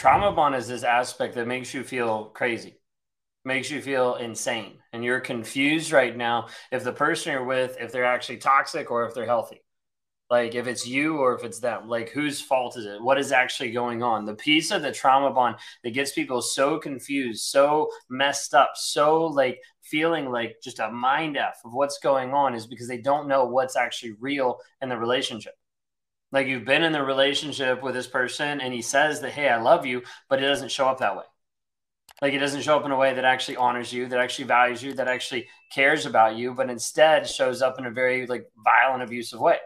trauma bond is this aspect that makes you feel crazy makes you feel insane and you're confused right now if the person you're with if they're actually toxic or if they're healthy. Like if it's you or if it's them like whose fault is it? What is actually going on? The piece of the trauma bond that gets people so confused so messed up so like feeling like just a mind f of what's going on is because they don't know what's actually real in the relationship like you've been in the relationship with this person and he says that hey i love you but it doesn't show up that way like it doesn't show up in a way that actually honors you, that actually values you, that actually cares about you, but instead shows up in a very like violent, abusive way.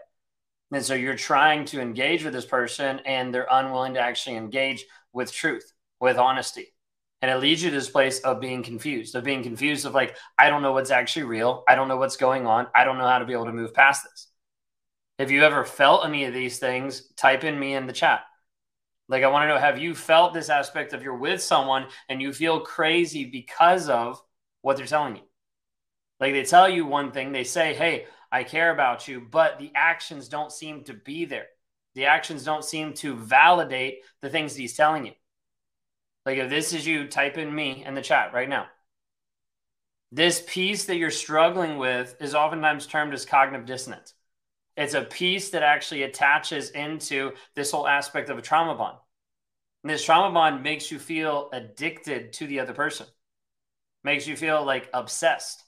And so you're trying to engage with this person and they're unwilling to actually engage with truth, with honesty. And it leads you to this place of being confused, of being confused of like, I don't know what's actually real. I don't know what's going on. I don't know how to be able to move past this. If you ever felt any of these things, type in me in the chat. Like, I want to know have you felt this aspect of you're with someone and you feel crazy because of what they're telling you? Like, they tell you one thing, they say, Hey, I care about you, but the actions don't seem to be there. The actions don't seem to validate the things that he's telling you. Like, if this is you, type in me in the chat right now. This piece that you're struggling with is oftentimes termed as cognitive dissonance. It's a piece that actually attaches into this whole aspect of a trauma bond. And this trauma bond makes you feel addicted to the other person, makes you feel like obsessed.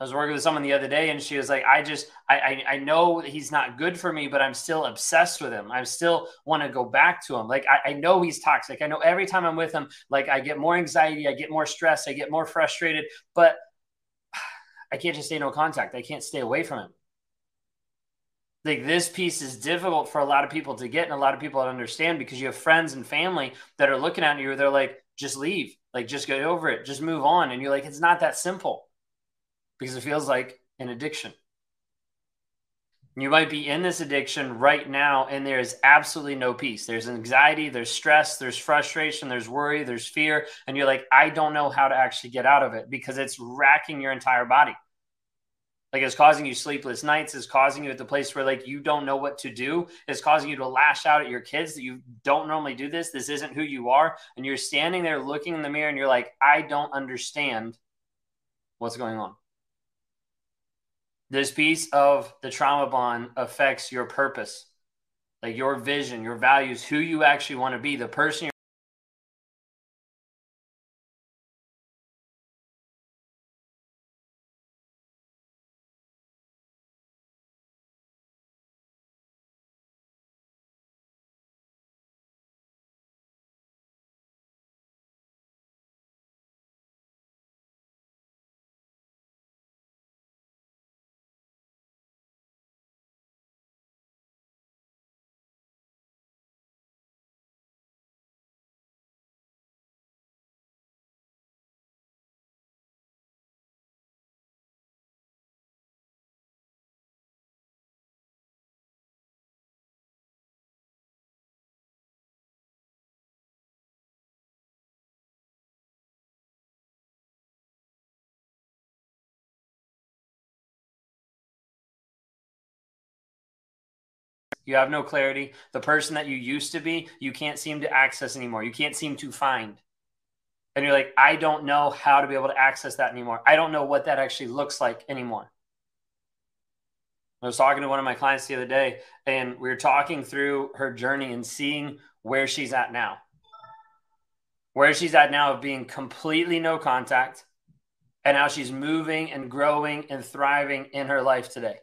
I was working with someone the other day and she was like, I just, I, I, I know he's not good for me, but I'm still obsessed with him. I still want to go back to him. Like, I, I know he's toxic. I know every time I'm with him, like, I get more anxiety, I get more stress, I get more frustrated, but I can't just stay no contact. I can't stay away from him like this piece is difficult for a lot of people to get and a lot of people to understand because you have friends and family that are looking at you they're like just leave. Like just get over it. Just move on. And you're like it's not that simple because it feels like an addiction. You might be in this addiction right now and there is absolutely no peace. There's anxiety there's stress there's frustration there's worry there's fear. And you're like i don't know how to actually get out of it because it's racking your entire body like it's causing you sleepless nights is causing you at the place where like you don't know what to do it's causing you to lash out at your kids that you don't normally do this this isn't who you are and you're standing there looking in the mirror and you're like i don't understand what's going on. This piece of the trauma bond affects your purpose like your vision your values who you actually want to be the person You have no clarity. The person that you used to be, you can't seem to access anymore. You can't seem to find. And you're like, I don't know how to be able to access that anymore. I don't know what that actually looks like anymore. I was talking to one of my clients the other day, and we were talking through her journey and seeing where she's at now. Where she's at now of being completely no contact, and how she's moving and growing and thriving in her life today.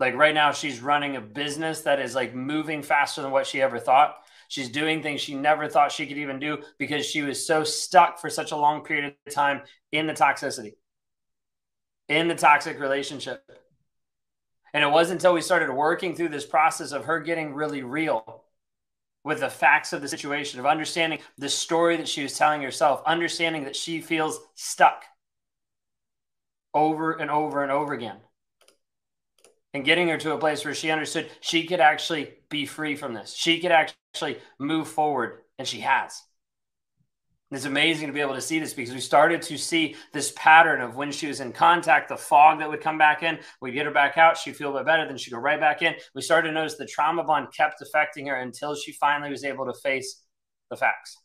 Like right now, she's running a business that is like moving faster than what she ever thought. She's doing things she never thought she could even do because she was so stuck for such a long period of time in the toxicity, in the toxic relationship. And it wasn't until we started working through this process of her getting really real with the facts of the situation, of understanding the story that she was telling herself, understanding that she feels stuck over and over and over again and getting her to a place where she understood she could actually be free from this. She could actually move forward, and she has. It's amazing to be able to see this because we started to see this pattern of when she was in contact, the fog that would come back in. We get her back out, she'd feel a bit better, then she'd go right back in. We started to notice the trauma bond kept affecting her until she finally was able to face the facts.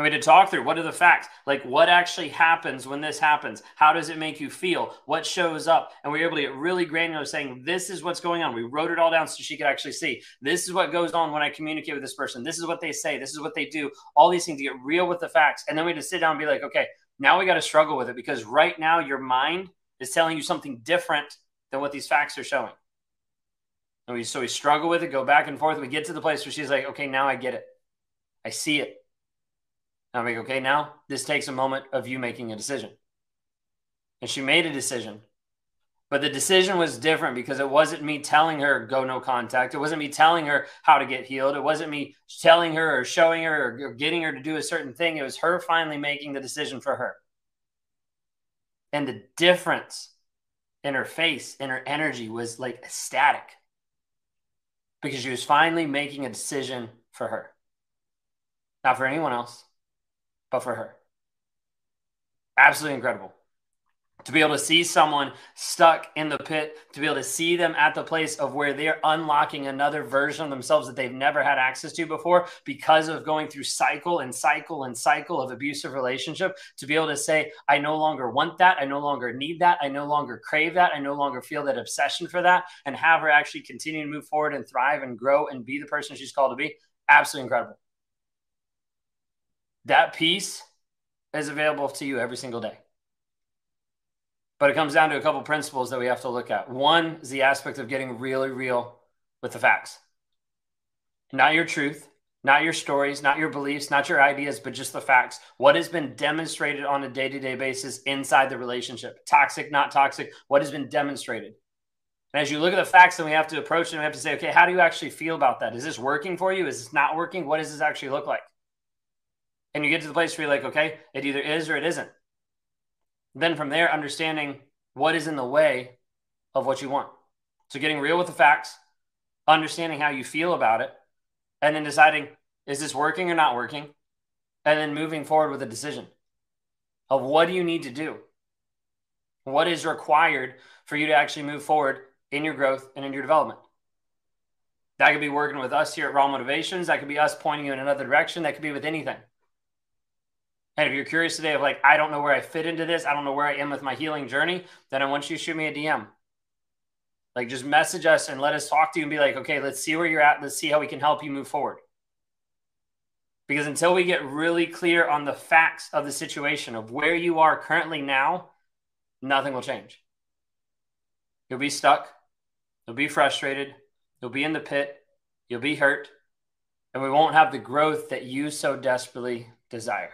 And we had to talk through what are the facts? Like what actually happens when this happens? How does it make you feel? What shows up? And we were able to get really granular saying, this is what's going on. We wrote it all down so she could actually see. This is what goes on when I communicate with this person. This is what they say. This is what they do. All these things to get real with the facts. And then we had to sit down and be like, okay, now we got to struggle with it because right now your mind is telling you something different than what these facts are showing. And we so we struggle with it, go back and forth. We get to the place where she's like, okay, now I get it. I see it. I'm like, okay, now this takes a moment of you making a decision. And she made a decision. But the decision was different because it wasn't me telling her go no contact. It wasn't me telling her how to get healed. It wasn't me telling her or showing her or getting her to do a certain thing. It was her finally making the decision for her. And the difference in her face, in her energy was like ecstatic because she was finally making a decision for her, not for anyone else but for her. Absolutely incredible. To be able to see someone stuck in the pit, to be able to see them at the place of where they're unlocking another version of themselves that they've never had access to before because of going through cycle and cycle and cycle of abusive relationship, to be able to say, I no longer want that. I no longer need that. I no longer crave that. I no longer feel that obsession for that, and have her actually continue to move forward and thrive and grow and be the person she's called to be. Absolutely incredible that peace is available to you every single day. But it comes down to a couple principles that we have to look at. One is the aspect of getting really real with the facts, not your truth, not your stories, not your beliefs, not your ideas, but just the facts. What has been demonstrated on a day to day basis inside the relationship? Toxic, not toxic. What has been demonstrated? And as you look at the facts, then we have to approach it and we have to say, okay, how do you actually feel about that? Is this working for you? Is this not working? What does this actually look like? And you get to the place where you're like, okay, it either is or it isn't. Then from there, understanding what is in the way of what you want. So getting real with the facts, understanding how you feel about it, and then deciding, is this working or not working? And then moving forward with a decision of what do you need to do? What is required for you to actually move forward in your growth and in your development? That could be working with us here at Raw Motivations. That could be us pointing you in another direction. That could be with anything. If you're curious today of like, I don't know where I fit into this, I don't know where I am with my healing journey, then I want you to shoot me a DM. Like just message us and let us talk to you and be like, okay, let's see where you're at. Let's see how we can help you move forward. Because until we get really clear on the facts of the situation of where you are currently now, nothing will change. You'll be stuck. You'll be frustrated. You'll be in the pit. You'll be hurt. And we won't have the growth that you so desperately desire.